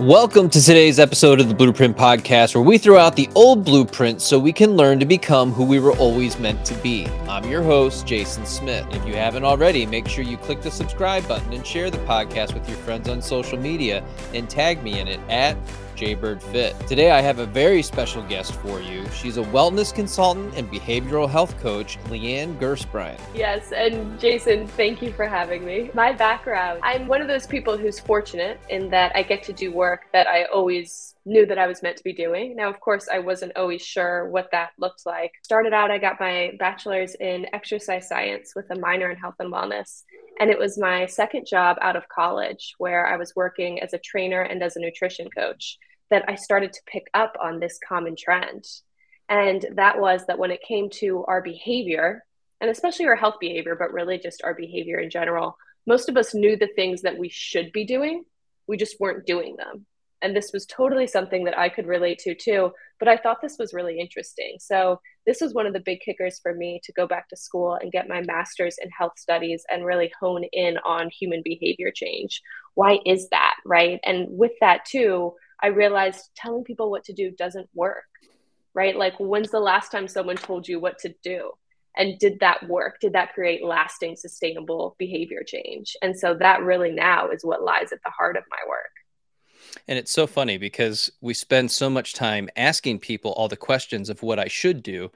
Welcome to today's episode of the Blueprint Podcast, where we throw out the old blueprint so we can learn to become who we were always meant to be. I'm your host, Jason Smith. If you haven't already, make sure you click the subscribe button and share the podcast with your friends on social media and tag me in it at Jaybird Fit. Today, I have a very special guest for you. She's a wellness consultant and behavioral health coach, Leighanne Gerstbrein. Yes, and Jason, thank you for having me. My background I'm one of those people who's fortunate in that I get to do work that I always knew that I was meant to be doing. Now, of course, I wasn't always sure what that looked like. Started out, I got my bachelor's in exercise science with a minor in health and wellness. And it was my second job out of college where I was working as a trainer and as a nutrition coach that I started to pick up on this common trend. And that was that when it came to our behavior, and especially our health behavior, but really just our behavior in general, most of us knew the things that we should be doing. We just weren't doing them. And this was totally something that I could relate to too. But I thought this was really interesting. So, this was one of the big kickers for me to go back to school and get my master's in health studies and really hone in on human behavior change. Why is that? Right. And with that too, I realized telling people what to do doesn't work. Right. Like, when's the last time someone told you what to do? and did that work did that create lasting sustainable behavior change and so that really now is what lies at the heart of my work and it's so funny because we spend so much time asking people all the questions of what I should do.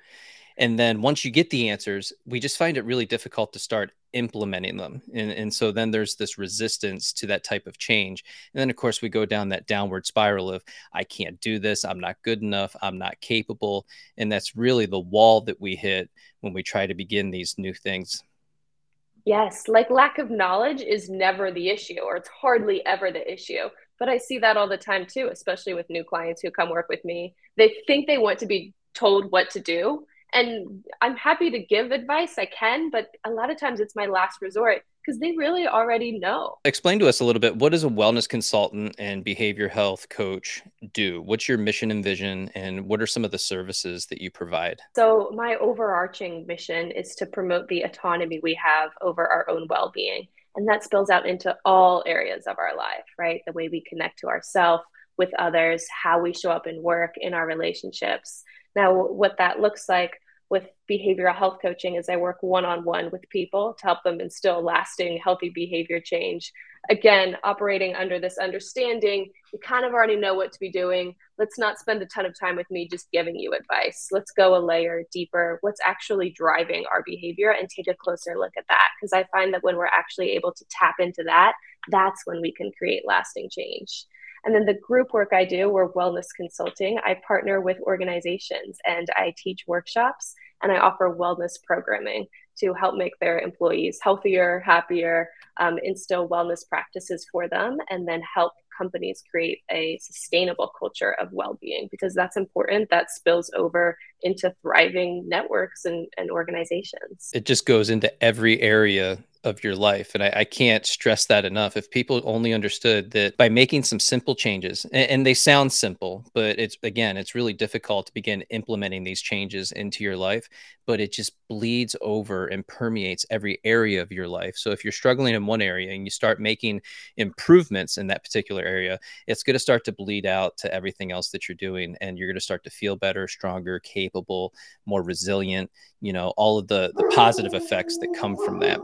And then once you get the answers, we just find it really difficult to start implementing them. And, and so then there's this resistance to that type of change. And then, of course, we go down that downward spiral of, I can't do this. I'm not good enough. I'm not capable. And that's really the wall that we hit when we try to begin these new things. Yes, like lack of knowledge is never the issue, or it's hardly ever the issue. But I see that all the time too, especially with new clients who come work with me. They think they want to be told what to do. And I'm happy to give advice, I can, but a lot of times it's my last resort because they really already know. Explain to us a little bit what does a wellness consultant and behavior health coach do? What's your mission and vision, and what are some of the services that you provide? So, my overarching mission is to promote the autonomy we have over our own well being. And that spills out into all areas of our life, right? The way we connect to ourselves, with others, how we show up in work, in our relationships. Now, what that looks like with behavioral health coaching is I work one on one with people to help them instill lasting, healthy behavior change. Again, operating under this understanding, you kind of already know what to be doing. Let's not spend a ton of time with me just giving you advice. Let's go a layer deeper. What's actually driving our behavior and take a closer look at that? Because I find that when we're actually able to tap into that, that's when we can create lasting change. And then the group work I do, we're wellness consulting. I partner with organizations and I teach workshops and I offer wellness programming to help make their employees healthier, happier, um, instill wellness practices for them, and then help companies create a sustainable culture of well-being because that's important. That spills over into thriving networks and, and organizations. It just goes into every area of your life. And I, I, can't stress that enough. If people only understood that by making some simple changes, and, and, they sound simple, but it's again, it's really difficult to begin implementing these changes into your life, but it just bleeds over and permeates every area of your life. So if you're struggling in one area and you start making improvements in that particular area, it's going to start to bleed out to everything else that you're doing. And you're going to start to feel better, stronger, capable, more resilient, you know, all of the, the positive effects that come from that.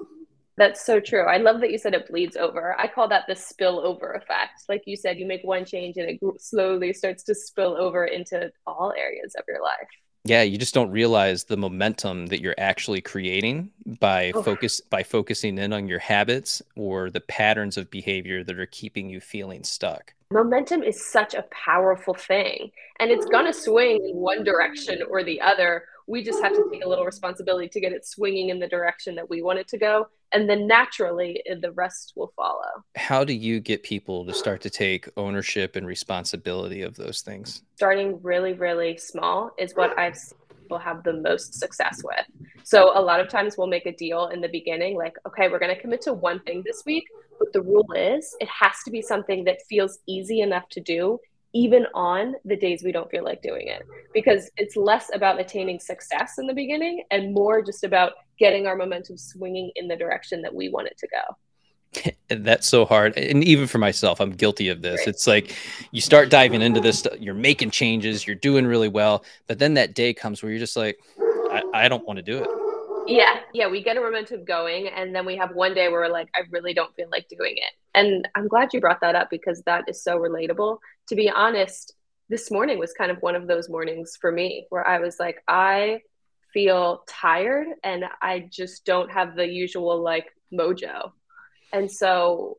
That's so true. I love that you said it bleeds over. I call that the spillover effect. Like you said, you make one change and it slowly starts to spill over into all areas of your life. Yeah, you just don't realize the momentum that you're actually creating by oh. focus by focusing in on your habits or the patterns of behavior that are keeping you feeling stuck. Momentum is such a powerful thing, and it's going to swing in one direction or the other we just have to take a little responsibility to get it swinging in the direction that we want it to go. And then naturally, the rest will follow. How do you get people to start to take ownership and responsibility of those things? Starting really, really small is what I've seen people have the most success with. So a lot of times we'll make a deal in the beginning, like, okay, we're going to commit to one thing this week. But the rule is it has to be something that feels easy enough to do even on the days we don't feel like doing it because it's less about attaining success in the beginning and more just about getting our momentum swinging in the direction that we want it to go That's so hard. And even for myself, I'm guilty of this. Right. It's like you start diving into this, you're making changes, you're doing really well. But then that day comes where you're just like, I, I don't want to do it. Yeah. Yeah. We get a momentum going. And then we have one day where we're like, I really don't feel like doing it. And I'm glad you brought that up because that is so relatable. To be honest, this morning was kind of one of those mornings for me where I was like, I feel tired and I just don't have the usual like mojo. And so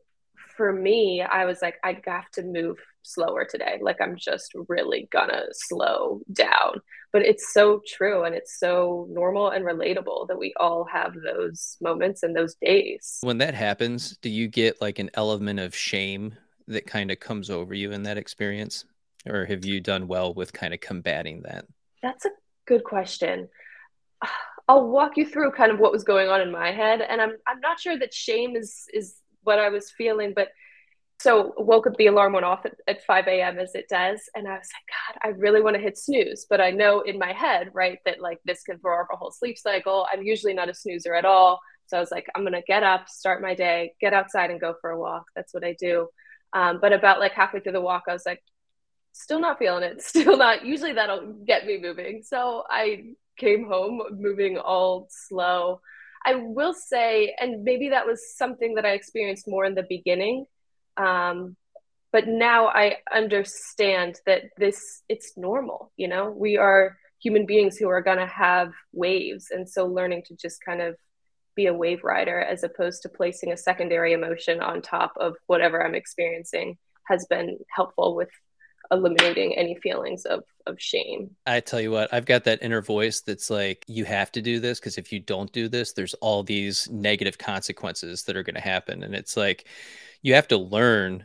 for me, I was like, I have to move slower today. Like I'm just really gonna slow down. But it's so true and it's so normal and relatable that we all have those moments and those days. When that happens, do you get like an element of shame that kind of comes over you in that experience? Or have you done well with kind of combating that? That's a good question. I'll walk you through kind of what was going on in my head, and I'm I'm not sure that shame is is what I was feeling, but so woke up the alarm went off at, at 5 a.m as it does and i was like god i really want to hit snooze but i know in my head right that like this can throw off a whole sleep cycle i'm usually not a snoozer at all so i was like i'm gonna get up start my day get outside and go for a walk that's what i do um, but about like halfway through the walk i was like still not feeling it still not usually that'll get me moving so i came home moving all slow. I will say, and maybe that was something that I experienced more in the beginning. Um, but now I understand that this it's normal, you know, we are human beings who are going to have waves. And so learning to just kind of be a wave rider as opposed to placing a secondary emotion on top of whatever I'm experiencing has been helpful with eliminating any feelings of of shame. I tell you what, I've got that inner voice that's like, you have to do this because if you don't do this, there's all these negative consequences that are going to happen. And it's like, you have to learn.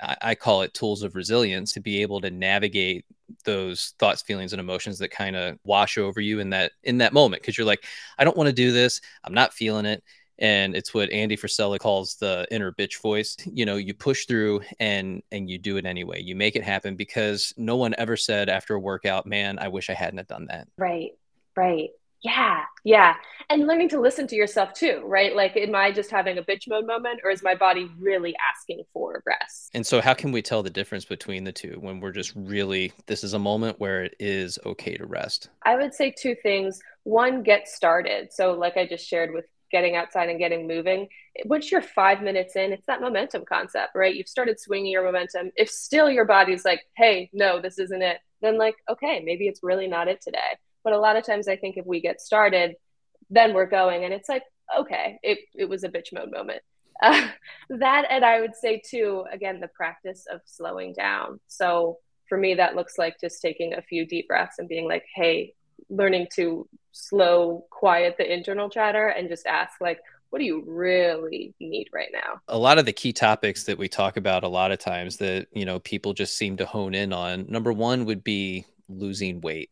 I, I call it tools of resilience to be able to navigate those thoughts feelings and emotions that kind of wash over you in that in that moment because you're like i don't want to do this i'm not feeling it and it's what Andy Frisella calls the inner bitch voice. You know, you push through and and you do it anyway. You make it happen because no one ever said after a workout, "Man, I wish I hadn't have done that." Right. Right. Yeah. Yeah. And learning to listen to yourself too, right? Like am I just having a bitch mode moment or is my body really asking for rest? And so how can we tell the difference between the two when we're just really this is a moment where it is okay to rest? I would say two things. One, get started. So like I just shared with getting outside and getting moving. Once you're five minutes in, it's that momentum concept, right? You've started swinging your momentum. If still your body's like, hey, no, this isn't it, then like, okay, maybe it's really not it today. But a lot of times I think if we get started, then we're going and it's like, okay, it, it was a bitch mode moment. Uh, that, and I would say too, again, the practice of slowing down. So for me, that looks like just taking a few deep breaths and being like, hey, learning to slow quiet the internal chatter and just ask like what do you really need right now? A lot of the key topics that we talk about a lot of times that you know people just seem to hone in on number one would be losing weight.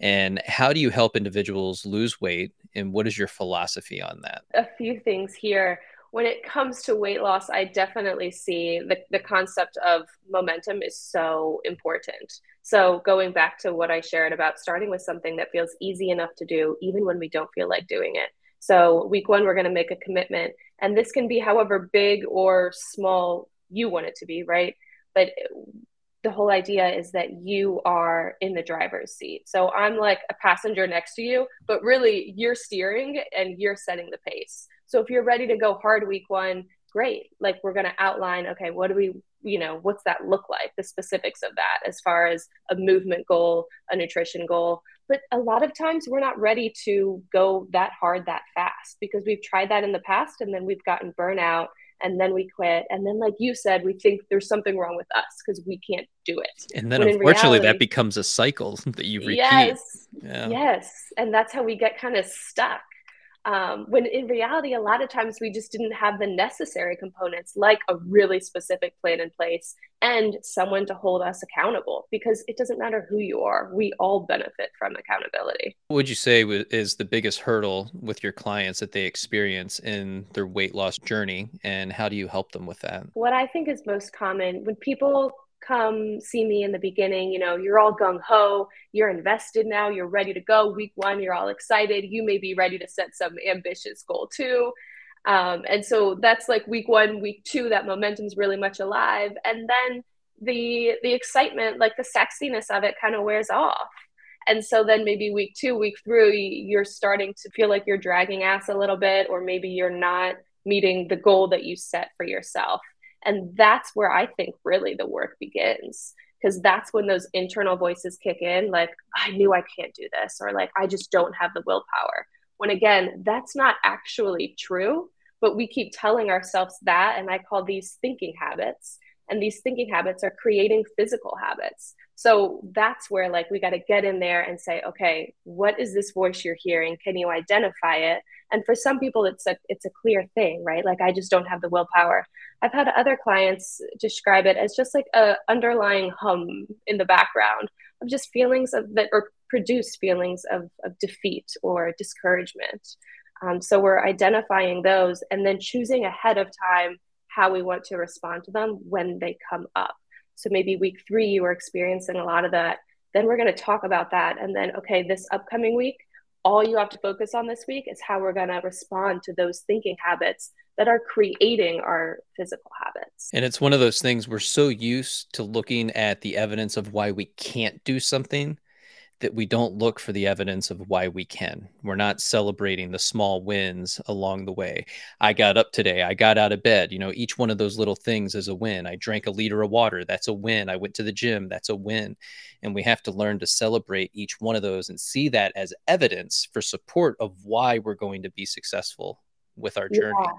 And how do you help individuals lose weight and what is your philosophy on that? A few things here when it comes to weight loss, I definitely see the, the concept of momentum is so important. So, going back to what I shared about starting with something that feels easy enough to do, even when we don't feel like doing it. So, week one, we're going to make a commitment, and this can be however big or small you want it to be, right? But the whole idea is that you are in the driver's seat. So, I'm like a passenger next to you, but really you're steering and you're setting the pace. So if you're ready to go hard week one, great. Like we're going to outline, okay, what do we, you know, what's that look like? The specifics of that as far as a movement goal, a nutrition goal. But a lot of times we're not ready to go that hard that fast because we've tried that in the past and then we've gotten burnout and then we quit. And then like you said we think there's something wrong with us because we can't do it. And then when unfortunately reality, that becomes a cycle that you repeat. Yes. Yeah. yes. And that's how we get kind of stuck um, when in reality, a lot of times we just didn't have the necessary components like a really specific plan in place and someone to hold us accountable because it doesn't matter who you are. We all benefit from accountability. What would you say is the biggest hurdle with your clients that they experience in their weight loss journey? And how do you help them with that? What I think is most common when people come see me in the beginning. You know, you're all gung ho, you're invested now, you're ready to go. Week one, you're all excited. You may be ready to set some ambitious goal too. Um, and so that's like week one, week two, that momentum's really much alive. And then the the excitement, like the sexiness of it kind of wears off. And so then maybe week two, week three, you're starting to feel like you're dragging ass a little bit, or maybe you're not meeting the goal that you set for yourself. And that's where I think really the work begins because that's when those internal voices kick in like, I knew I can't do this, or like, I just don't have the willpower. When again, that's not actually true, but we keep telling ourselves that. And I call these thinking habits. And these thinking habits are creating physical habits. So that's where like we got to get in there and say, okay, what is this voice you're hearing? Can you identify it? And for some people, it's a it's a clear thing, right? Like I just don't have the willpower. I've had other clients describe it as just like a underlying hum in the background of just feelings of that or produce feelings of, of defeat or discouragement. Um, so we're identifying those and then choosing ahead of time how we want to respond to them when they come up. So maybe week three, you were experiencing a lot of that. Then we're going to talk about that. And then, okay, this upcoming week, all you have to focus on this week is how we're going to respond to those thinking habits that are creating our physical habits. And it's one of those things we're so used to looking at the evidence of why we can't do something that we don't look for the evidence of why we can. We're not celebrating the small wins along the way. I got up today. I got out of bed. You know, each one of those little things is a win. I drank a liter of water. That's a win. I went to the gym. That's a win. And we have to learn to celebrate each one of those and see that as evidence for support of why we're going to be successful with our journey. Yeah.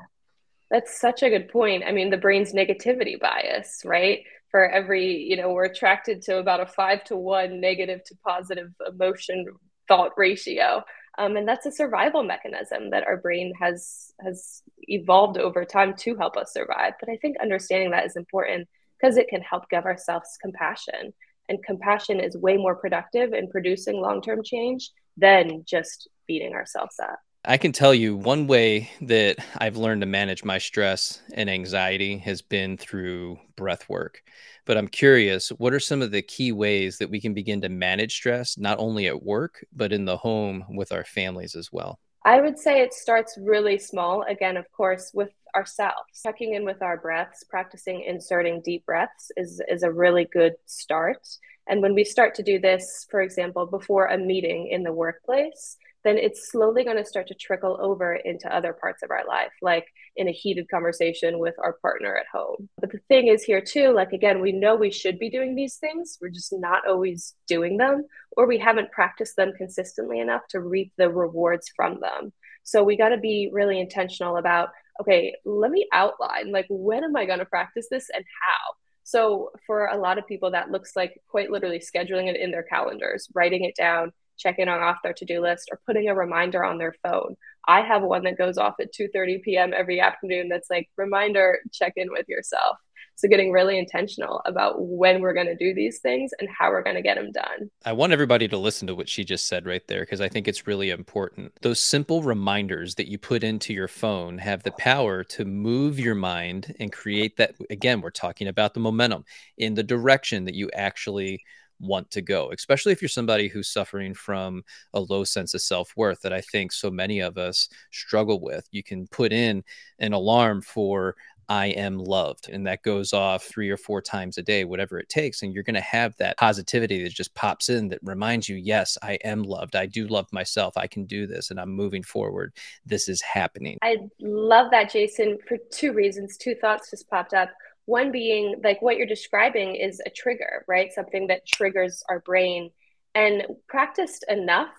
That's such a good point. I mean, the brain's negativity bias, right? For every you know we're attracted to about a five to one negative to positive emotion thought ratio. Um, and that's a survival mechanism that our brain has has evolved over time to help us survive. But i think understanding that is important because it can help give ourselves compassion. And compassion is way more productive in producing long-term change than just beating ourselves up I can tell you one way that I've learned to manage my stress and anxiety has been through breath work. But I'm curious, what are some of the key ways that we can begin to manage stress, not only at work, but in the home with our families as well? I would say it starts really small. Again, of course, with ourselves. Checking in with our breaths, practicing inserting deep breaths is, is a really good start. And when we start to do this, for example, before a meeting in the workplace, then it's slowly going to start to trickle over into other parts of our life, like in a heated conversation with our partner at home. But the thing is here too, like again, we know we should be doing these things, we're just not always doing them, or we haven't practiced them consistently enough to reap the rewards from them. So we got to be really intentional about, okay, let me outline like when am I going to practice this and how? So for a lot of people, that looks like quite literally scheduling it in their calendars, writing it down, checking on off their to-do list or putting a reminder on their phone. I have one that goes off at 2:30 p.m. every afternoon that's like reminder check in with yourself. So getting really intentional about when we're going to do these things and how we're going to get them done. I want everybody to listen to what she just said right there because I think it's really important. Those simple reminders that you put into your phone have the power to move your mind and create that again, we're talking about the momentum in the direction that you actually want to go, especially if you're somebody who's suffering from a low sense of self worth that I think so many of us struggle with. You can put in an alarm for I am loved. And that goes off three or four times a day, whatever it takes. And you're going to have that positivity that just pops in that reminds you, yes, I am loved. I do love myself. I can do this and I'm moving forward. This is happening. I love that, Jason, for two reasons. Two thoughts just popped up. One being like what you're describing is a trigger, right? Something that triggers our brain. And practiced enough,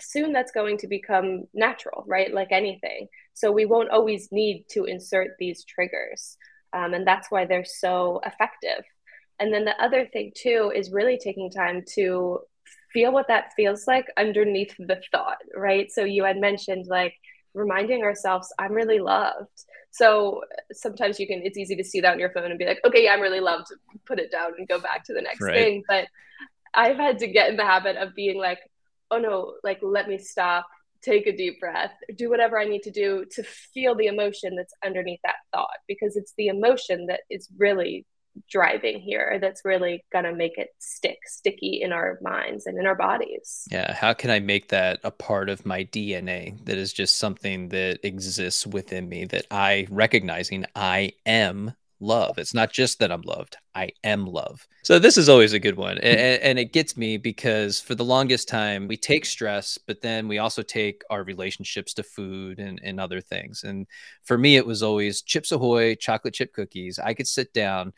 soon that's going to become natural, right? Like anything. So we won't always need to insert these triggers. Um, and that's why they're so effective. And then the other thing, too, is really taking time to feel what that feels like underneath the thought, right? So you had mentioned like reminding ourselves, I'm really loved. So sometimes you can, it's easy to see that on your phone and be like, okay, yeah, I'm really loved, put it down and go back to the next right. thing. But I've had to get in the habit of being like, oh no, like, let me stop, take a deep breath, do whatever I need to do to feel the emotion that's underneath that thought, because it's the emotion that is really driving here that's really going to make it stick sticky in our minds and in our bodies yeah how can i make that a part of my dna that is just something that exists within me that i recognizing i am love. It's not just that I'm loved, I am love. So this is always a good one. And, and, it gets me because for the longest time, we take stress, but then we also take our relationships to food and, and other things. And for me, it was always Chips Ahoy, chocolate chip cookies. I could sit down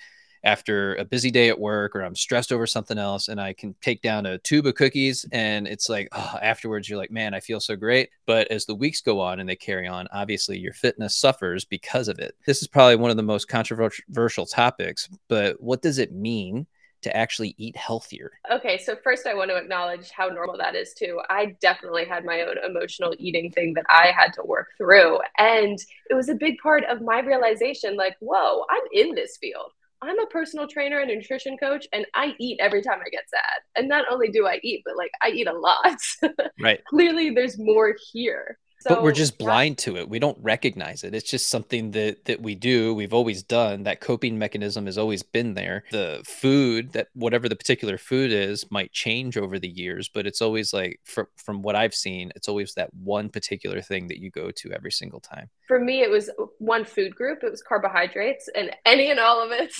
after a busy day at work or I'm stressed over something else and I can take down a tube of cookies and it's like oh, afterwards you're like man I feel so great but as the weeks go on and they carry on obviously your fitness suffers because of it this is probably one of the most controversial topics but what does it mean to actually eat healthier? Okay, so first I want to acknowledge how normal that is too. I definitely had my own emotional eating thing that I had to work through. And it was a big part of my realization like, whoa, I'm in this field. I'm a personal trainer and nutrition coach, and I eat every time I get sad. And not only do I eat, but like I eat a lot. right. Clearly, there's more here. So, but we're just blind to it. We don't recognize it. It's just something that that we do. We've always done. That coping mechanism has always been there. The food that whatever the particular food is might change over the years, but it's always like from from what I've seen, it's always that one particular thing that you go to every single time. For me, it was one food group. It was carbohydrates and any and all of it.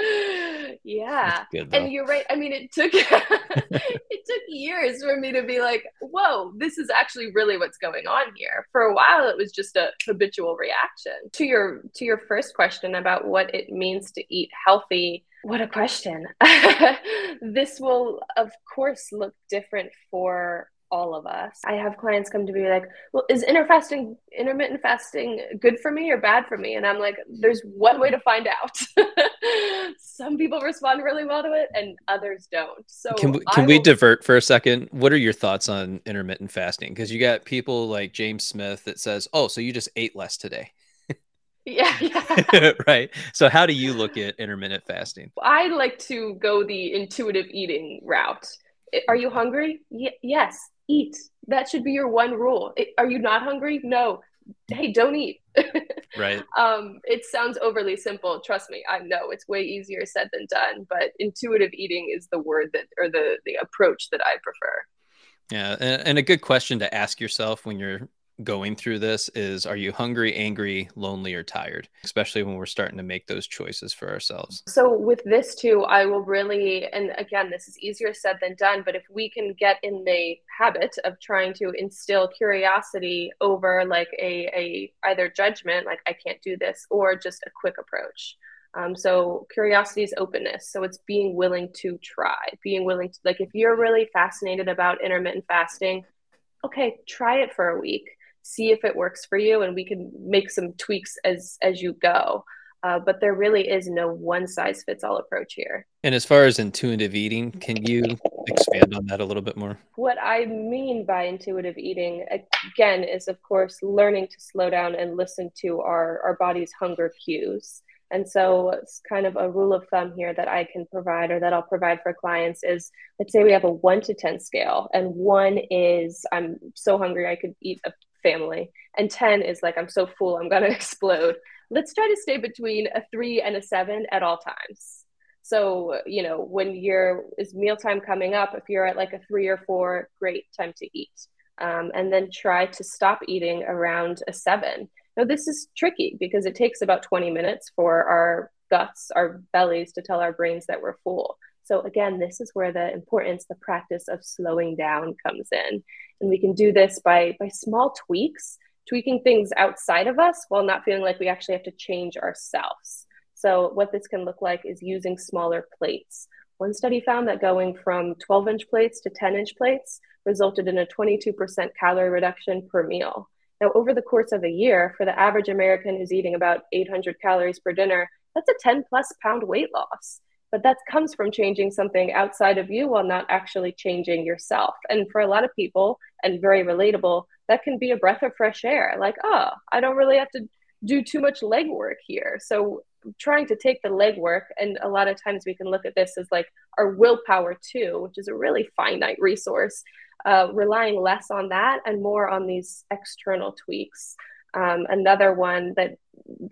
yeah. Good, and you're right. I mean it took it took years for me to be like whoa this is actually really what's going on here. For a while it was just a habitual reaction. To your to your first question about what it means to eat healthy what a question. This will of course look different for all of us. I have clients come to me like, "Well, is interfasting, intermittent fasting, good for me or bad for me?" And I'm like, "There's one way to find out." Some people respond really well to it, and others don't. So can we, can we divert for a second? What are your thoughts on intermittent fasting? Because you got people like James Smith that says, "Oh, so you just ate less today." Yeah, yeah. right. So, how do you look at intermittent fasting? I like to go the intuitive eating route. Are you hungry? Y- yes eat. That should be your one rule. Are you not hungry? No. Hey, don't eat. right. Um, it sounds overly simple. Trust me, I know it's way easier said than done. But intuitive eating is the word that, or the the approach that I prefer. Yeah, and, and a good question to ask yourself when you're going through this is are you hungry, angry, lonely, or tired? Especially when we're starting to make those choices for ourselves. So, with this too, I will really, and again, this is easier said than done, but if we can get in the habit of trying to instill curiosity over like a, a either judgment, like I can't do this, or just a quick approach. Um, so curiosity is openness. So it's being willing to try, being willing to like if you're really fascinated about intermittent fasting, okay, try it for a week see if it works for you and we can make some tweaks as as you go. Uh, but there really is no one size fits all approach here. And as far as intuitive eating can you expand on that a little bit more? What i mean by intuitive eating again is of course learning to slow down and listen to our our body's hunger cues. And so it's kind of a rule of thumb here that I can provide or that I'll provide for clients is let's say we have a one to 10 scale, and one is I'm so hungry I could eat a family. And 10 is like, I'm so full, I'm going to explode. Let's try to stay between a three and a seven at all times. So, you know, when you're, is mealtime coming up, if you're at like a three or four, great time to eat. Um, and then try to stop eating around a seven. Now, this is tricky because it takes about 20 minutes for our guts, our bellies to tell our brains that we're full. So again, this is where the importance, the practice of slowing down comes in. And we can do this by by small tweaks, tweaking things outside of us while not feeling like we actually have to change ourselves. So what this can look like is using smaller plates. One study found that going from 12 inch plates to 10 inch plates resulted in a 22% calorie reduction per meal. Now, over the course of a year, for the average American who's eating about 800 calories per dinner, that's a 10 plus pound weight loss but that comes from changing something outside of you while not actually changing yourself. And for a lot of people and very relatable that can be a breath of fresh air. Like oh i don't really have to do too much legwork here. So trying to take the legwork and a lot of times we can look at this as like our willpower too which is a really finite resource uh, relying less on that and more on these external tweaks. Um, another one that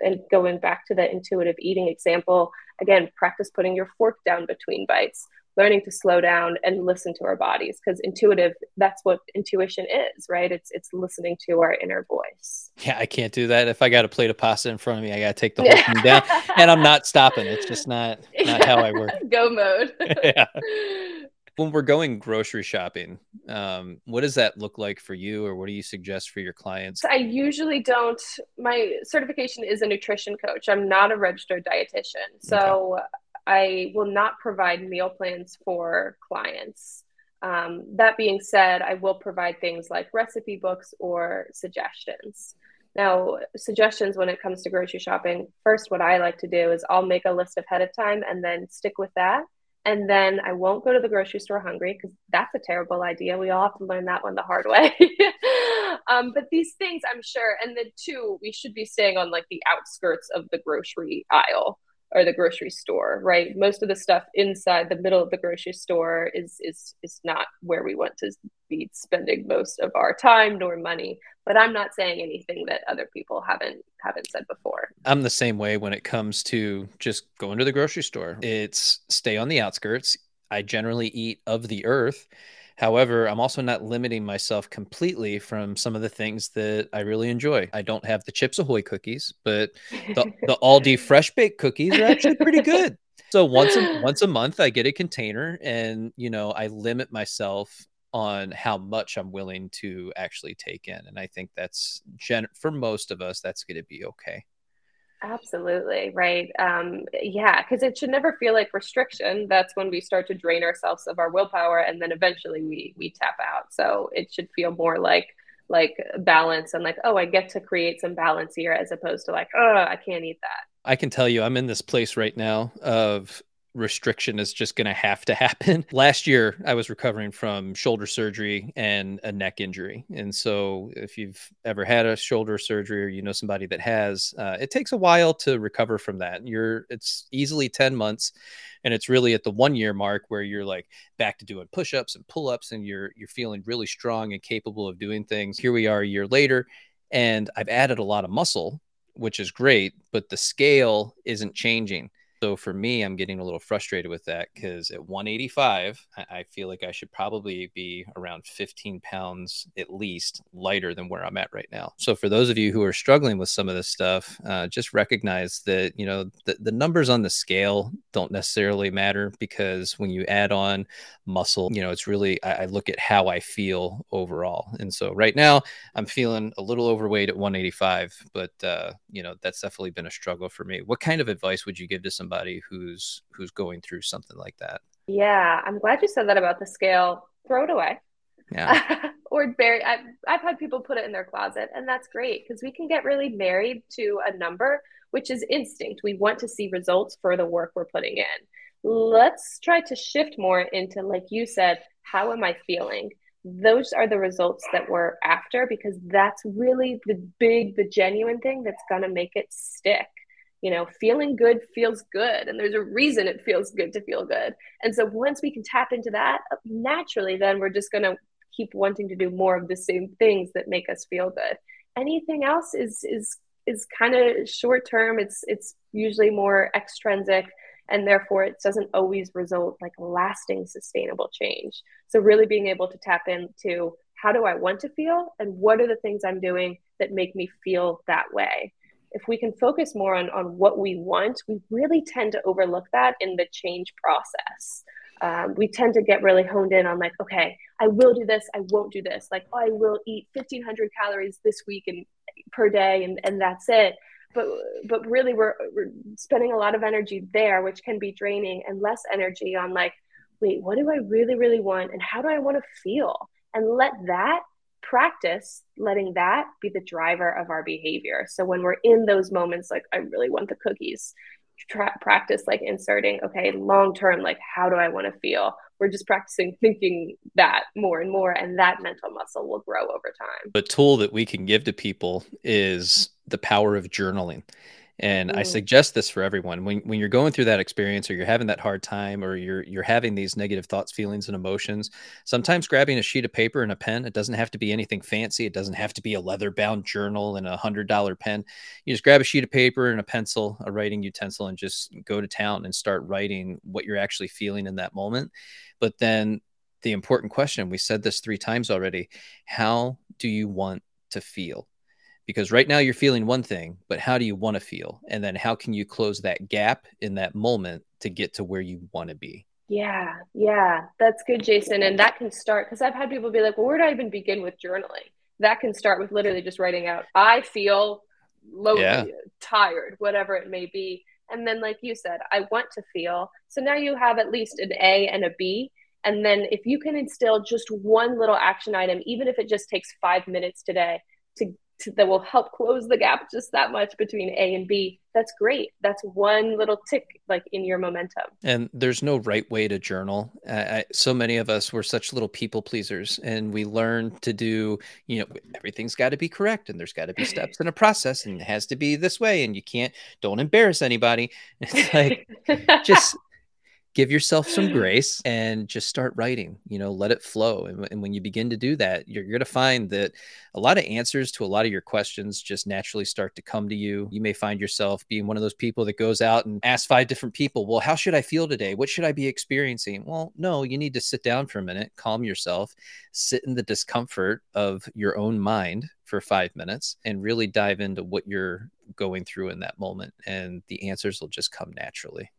and going back to the intuitive eating example, again, practice putting your fork down between bites, learning to slow down and listen to our bodies because intuitive that's what intuition is right? It's it's listening to our inner voice. Yeah i can't do that. If i got a plate of pasta in front of me i gotta take the whole thing down. And i'm not stopping. It's just not not how i work. Go mode. Yeah when we're going grocery shopping um, what does that look like for you or what do you suggest for your clients? I usually don't my certification is a nutrition coach. I'm not a registered dietitian. So okay. i will not provide meal plans for clients. Um, that being said i will provide things like recipe books or suggestions. Now suggestions when it comes to grocery shopping first what i like to do is i'll make a list ahead of time and then stick with that and then I won't go to the grocery store hungry because that's a terrible idea. We all have to learn that one the hard way. um, but these things, I'm sure, and then two, we should be staying on like the outskirts of the grocery aisle or the grocery store, right? Most of the stuff inside the middle of the grocery store is is is not where we want to be spending most of our time nor money. But I'm not saying anything that other people haven't haven't said before. I'm the same way when it comes to just going to the grocery store. It's stay on the outskirts. I generally eat of the earth However, I'm also not limiting myself completely from some of the things that I really enjoy. I don't have the Chips Ahoy cookies, but the, the Aldi fresh baked cookies are actually pretty good. So once a, once a month, I get a container, and you know I limit myself on how much I'm willing to actually take in, and I think that's gen- for most of us that's going to be okay. Absolutely. Right. Um, yeah. Because it should never feel like restriction. That's when we start to drain ourselves of our willpower and then eventually we, we tap out. So it should feel more like, like balance and like, oh, I get to create some balance here as opposed to like, oh, I can't eat that. I can tell you, I'm in this place right now of restriction is just going to have to happen. Last year, I was recovering from shoulder surgery and a neck injury. And so, if you've ever had a shoulder surgery or you know somebody that has, uh, it takes a while to recover from that. You're, it's easily 10 months. And it's really at the one year mark where you're like back to doing push ups and pull ups and you're, you're feeling really strong and capable of doing things. Here we are a year later, and I've added a lot of muscle, which is great, but the scale isn't changing. So for me, I'm getting a little frustrated with that because at 185, I feel like I should probably be around 15 pounds at least lighter than where I'm at right now. So for those of you who are struggling with some of this stuff, uh, just recognize that, you know, the, the numbers on the scale don't necessarily matter because when you add on muscle, you know, it's really, I, I look at how I feel overall. And so right now I'm feeling a little overweight at 185, but, uh, you know, that's definitely been a struggle for me. What kind of advice would you give to somebody? Somebody who's who's going through something like that. Yeah, I'm glad you said that about the scale. Throw it away. Yeah. or bury. I've, I've had people put it in their closet, and that's great because we can get really married to a number, which is instinct. We want to see results for the work we're putting in. Let's try to shift more into, like you said, how am I feeling? Those are the results that we're after because that's really the big, the genuine thing that's going to make it stick you know feeling good feels good and there's a reason it feels good to feel good. And so once we can tap into that uh, naturally then we're just going to keep wanting to do more of the same things that make us feel good. Anything else is is is kind of short term. It's it's usually more extrinsic and therefore it doesn't always result like lasting sustainable change. So really being able to tap into how do i want to feel and what are the things i'm doing that make me feel that way if we can focus more on, on what we want, we really tend to overlook that in the change process. Um, we tend to get really honed in on like, okay, I will do this, I won't do this. Like, oh, I will eat 1500 calories this week and per day, and, and that's it. But but really, we're, we're spending a lot of energy there, which can be draining, and less energy on like, wait, what do I really really want, and how do I want to feel, and let that practice letting that be the driver of our behavior. So when we're in those moments, like, I really want the cookies, tra- practice like inserting, okay, long term, like, how do I want to feel? We're just practicing thinking that more and more, and that mental muscle will grow over time. The tool that we can give to people is the power of journaling. And mm. I suggest this for everyone. When when you're going through that experience or you're having that hard time or you're you're having these negative thoughts, feelings and emotions, sometimes grabbing a sheet of paper and a pen, it doesn't have to be anything fancy. It doesn't have to be a leather-bound journal and a $100 pen. You just grab a sheet of paper and a pencil, a writing utensil and just go to town and start writing what you're actually feeling in that moment. But then the important question, we said this 3 times already, how do you want to feel? Because right now you're feeling one thing, but how do you want to feel? And then how can you close that gap in that moment to get to where you want to be? Yeah, yeah, that's good, Jason. And that can start because I've had people be like, well, where do I even begin with journaling? That can start with literally just writing out, I feel lonely, yeah. tired, whatever it may be. And then, like you said, I want to feel. So now you have at least an A and a B. And then if you can instill just one little action item, even if it just takes five minutes today to to, that will help close the gap just that much between A and B, that's great. That's one little tick like in your momentum. And there's no right way to journal. I, so many of us were such little people pleasers, and we learned to do. You know, everything's got to be correct, and there's got to be steps in a process, and it has to be this way, and you can't. Don't embarrass anybody. It's like just give yourself some mm. grace and just start writing you know let it flow and, and when you begin to do that you're, you're going to find that a lot of answers to a lot of your questions just naturally start to come to you. You may find yourself being one of those people that goes out and asks five different people well how should i feel today? What should i be experiencing? Well no you need to sit down for a minute calm yourself sit in the discomfort of your own mind for five minutes and really dive into what you're going through in that moment and the answers will just come naturally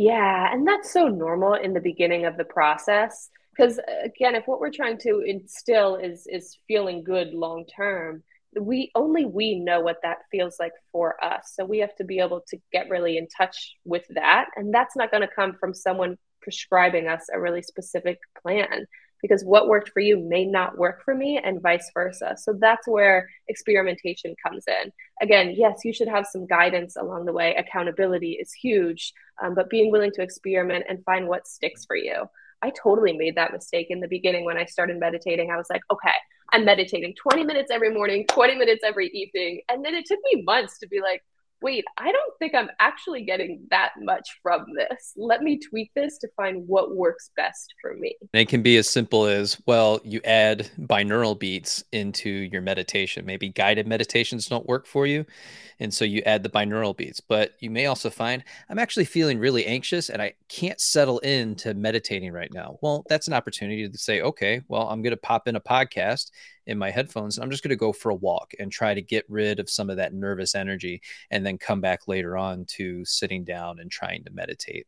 yeah, and that's so normal in the beginning of the process because uh, again, if what we're trying to instill is is feeling good long term, we only we know what that feels like for us. So we have to be able to get really in touch with that, and that's not going to come from someone prescribing us a really specific plan because what worked for you may not work for me and vice versa. So that's where experimentation comes in. Again, yes, you should have some guidance along the way. Accountability is huge, um, but being willing to experiment and find what sticks for you. I totally made that mistake in the beginning when I started meditating. I was like, okay, I'm meditating 20 minutes every morning, 20 minutes every evening. And then it took me months to be like, wait, I don't think I'm actually getting that much from this. Let me tweak this to find what works best for me. And it can be as simple as well, you add binaural beats into your meditation. Maybe guided meditations don't work for you. And so you add the binaural beats, but you may also find I'm actually feeling really anxious and I can't settle into meditating right now. Well, that's an opportunity to say, okay, well, I'm going to pop in a podcast in my headphones. I'm just going to go for a walk and try to get rid of some of that nervous energy and then come back later on to sitting down and trying to meditate.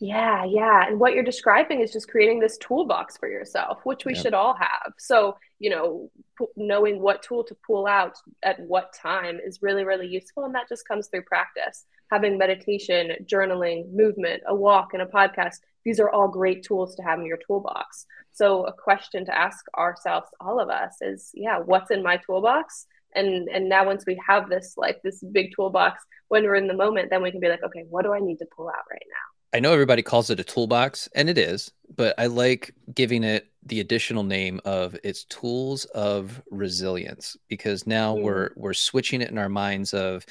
Yeah, yeah. And what you're describing is just creating this toolbox for yourself, which we yep. should all have. So, you know, p- knowing what tool to pull out at what time is really, really useful. And that just comes through practice. Having meditation, journaling, movement, a walk, and a podcast, these are all great tools to have in your toolbox. So, a question to ask ourselves, all of us, is yeah, what's in my toolbox? And and now once we have this like this big toolbox, when we're in the moment, then we can be like, okay, what do I need to pull out right now? I know everybody calls it a toolbox, and it is, but I like giving it the additional name of its tools of resilience because now mm. we're we're switching it in our minds of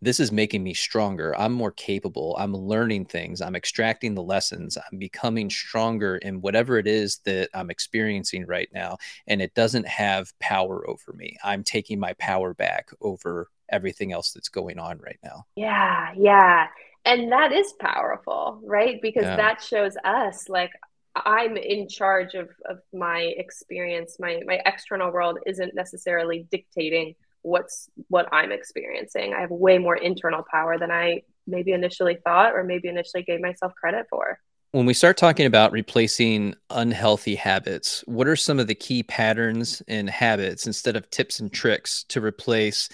this is making me stronger. I'm more capable. I'm learning things. I'm extracting the lessons. I'm becoming stronger in whatever it is that I'm experiencing right now, and it doesn't have power over me. I'm taking my power back over everything else that's going on right now. Yeah, yeah and that is powerful right? Because yeah. that shows us like i'm in charge of of my experience. My my external world isn't necessarily dictating what's what i'm experiencing. I have way more internal power than i maybe initially thought or maybe initially gave myself credit for. When we start talking about replacing unhealthy habits, what are some of the key patterns and habits instead of tips and tricks to replace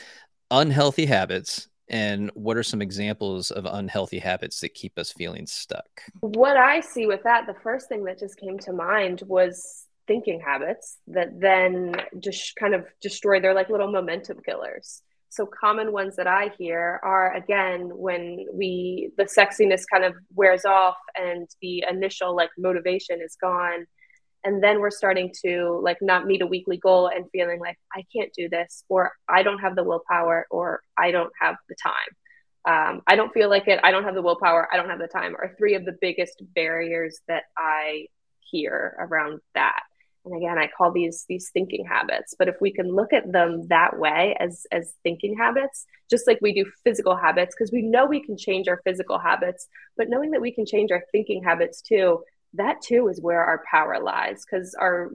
unhealthy habits and what are some examples of unhealthy habits that keep us feeling stuck? What I see with that, the first thing that just came to mind was thinking habits that then just kind of destroy. They're like little momentum killers. So common ones that I hear are again when we the sexiness kind of wears off and the initial like motivation is gone and then we're starting to like not meet a weekly goal and feeling like i can't do this or i don't have the willpower or i don't have the time. Um, i don't feel like it. I don't have the willpower. I don't have the time are three of the biggest barriers that i hear around that. And again i call these these thinking habits but if we can look at them that way as as thinking habits just like we do physical habits because we know we can change our physical habits but knowing that we can change our thinking habits too that too is where our power lies because our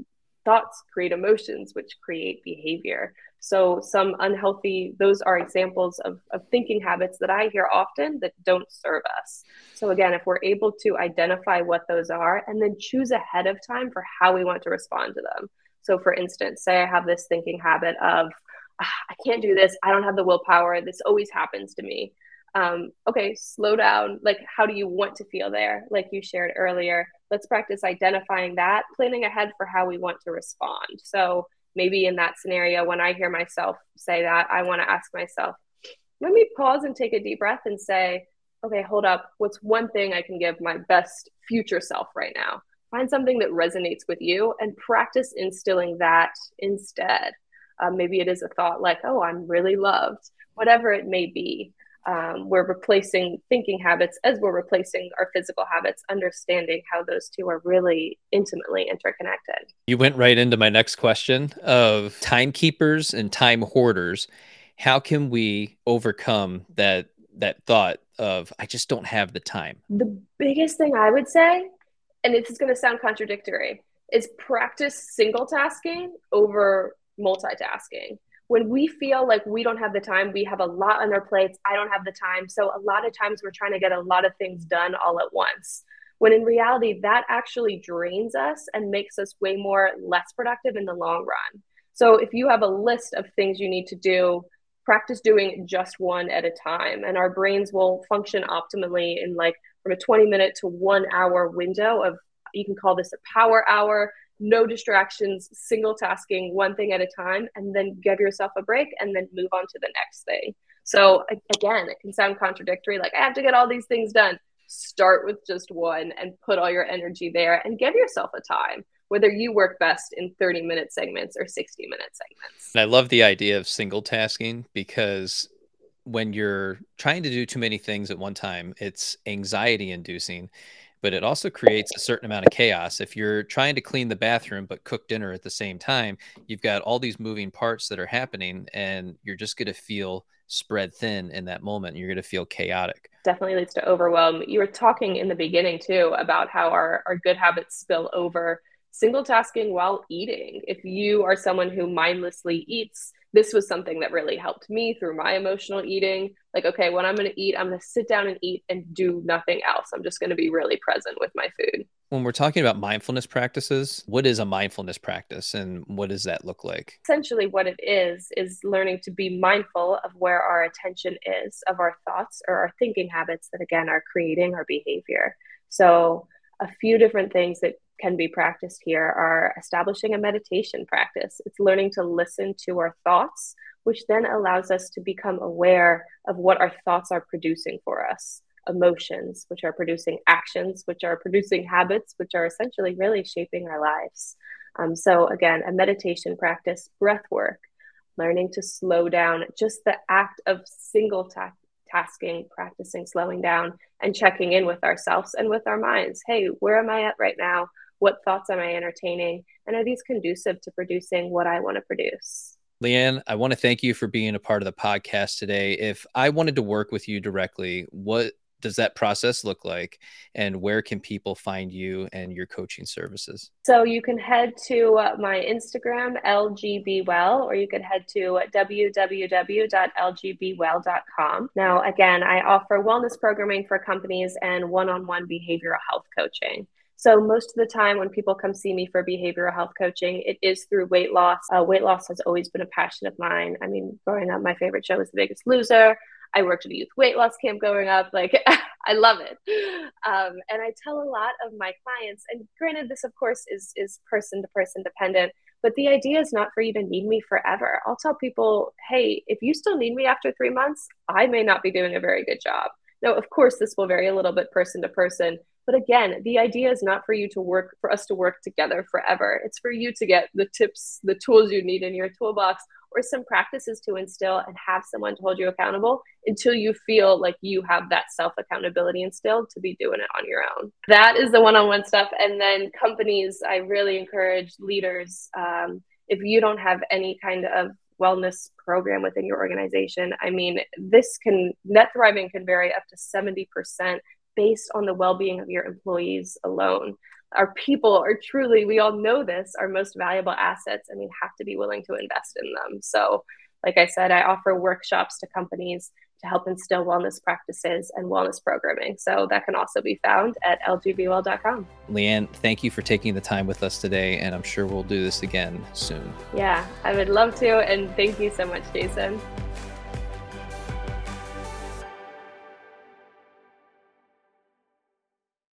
thoughts create emotions which create behavior. So some unhealthy those are examples of, of thinking habits that i hear often that don't serve us. So again if we're able to identify what those are and then choose ahead of time for how we want to respond to them. So for instance say i have this thinking habit of ah, i can't do this. I don't have the willpower. This always happens to me. Um, okay, slow down. Like, how do you want to feel there? Like you shared earlier, let's practice identifying that, planning ahead for how we want to respond. So, maybe in that scenario, when I hear myself say that, I want to ask myself, let me pause and take a deep breath and say, okay, hold up. What's one thing I can give my best future self right now? Find something that resonates with you and practice instilling that instead. Uh, maybe it is a thought like, oh, I'm really loved, whatever it may be um, we're replacing thinking habits as we're replacing our physical habits, understanding how those two are really intimately interconnected. You went right into my next question of timekeepers and time hoarders. How can we overcome that that thought of I just don't have the time? The biggest thing I would say, and this is going to sound contradictory, is practice single tasking over multitasking when we feel like we don't have the time, we have a lot on our plates. I don't have the time. So a lot of times we're trying to get a lot of things done all at once. When in reality, that actually drains us and makes us way more less productive in the long run. So if you have a list of things you need to do, practice doing just one at a time. And our brains will function optimally in like from a 20 minute to one hour window of, you can call this a power hour no distractions, single tasking, one thing at a time, and then give yourself a break and then move on to the next thing. So, again, it can sound contradictory like, I have to get all these things done. Start with just one and put all your energy there and give yourself a time, whether you work best in 30 minute segments or 60 minute segments. I love the idea of single tasking because when you're trying to do too many things at one time, it's anxiety inducing but it also creates a certain amount of chaos. If you're trying to clean the bathroom but cook dinner at the same time, you've got all these moving parts that are happening, and you're just going to feel spread thin in that moment. You're going to feel chaotic. Definitely leads to overwhelm. You were talking in the beginning too about how our, our good habits spill over single tasking while eating. If you are someone who mindlessly eats, this was something that really helped me through my emotional eating. Like, okay, when I'm going to eat, I'm going to sit down and eat and do nothing else. I'm just going to be really present with my food. When we're talking about mindfulness practices, what is a mindfulness practice and what does that look like? Essentially, what it is, is learning to be mindful of where our attention is, of our thoughts or our thinking habits that, again, are creating our behavior. So, a few different things that can be practiced here are establishing a meditation practice. It's learning to listen to our thoughts, which then allows us to become aware of what our thoughts are producing for us emotions, which are producing actions, which are producing habits, which are essentially really shaping our lives. Um, so, again, a meditation practice, breath work, learning to slow down, just the act of single ta- tasking, practicing slowing down and checking in with ourselves and with our minds. Hey, where am I at right now? What thoughts am I entertaining? And are these conducive to producing what I want to produce? Leighanne, I want to thank you for being a part of the podcast today. If I wanted to work with you directly, what does that process look like and where can people find you and your coaching services so you can head to uh, my instagram lgbwell or you could head to www.lgbwell.com now again i offer wellness programming for companies and one-on-one behavioral health coaching so most of the time when people come see me for behavioral health coaching, it is through weight loss. Uh, weight loss has always been a passion of mine. I mean, growing up, my favorite show was The Biggest Loser. I worked at a youth weight loss camp growing up. Like, I love it. Um, and I tell a lot of my clients, and granted, this of course is is person to person dependent, but the idea is not for you to need me forever. I'll tell people, hey, if you still need me after three months, I may not be doing a very good job. Now, of course, this will vary a little bit person to person, But again, the idea is not for you to work, for us to work together forever. It's for you to get the tips, the tools you need in your toolbox, or some practices to instill and have someone to hold you accountable until you feel like you have that self accountability instilled to be doing it on your own. That is the one on one stuff. And then companies, I really encourage leaders. Um, if you don't have any kind of wellness program within your organization. I mean, this can net thriving can vary up to 70% based on the well-being of your employees alone. Our people are truly, we all know this, our most valuable assets, and we have to be willing to invest in them. So, like I said, I offer workshops to companies to help instill wellness practices and wellness programming. So that can also be found at lgbwell.com. Leighanne, thank you for taking the time with us today, and I'm sure we'll do this again soon. Yeah, I would love to. And thank you so much, Jason.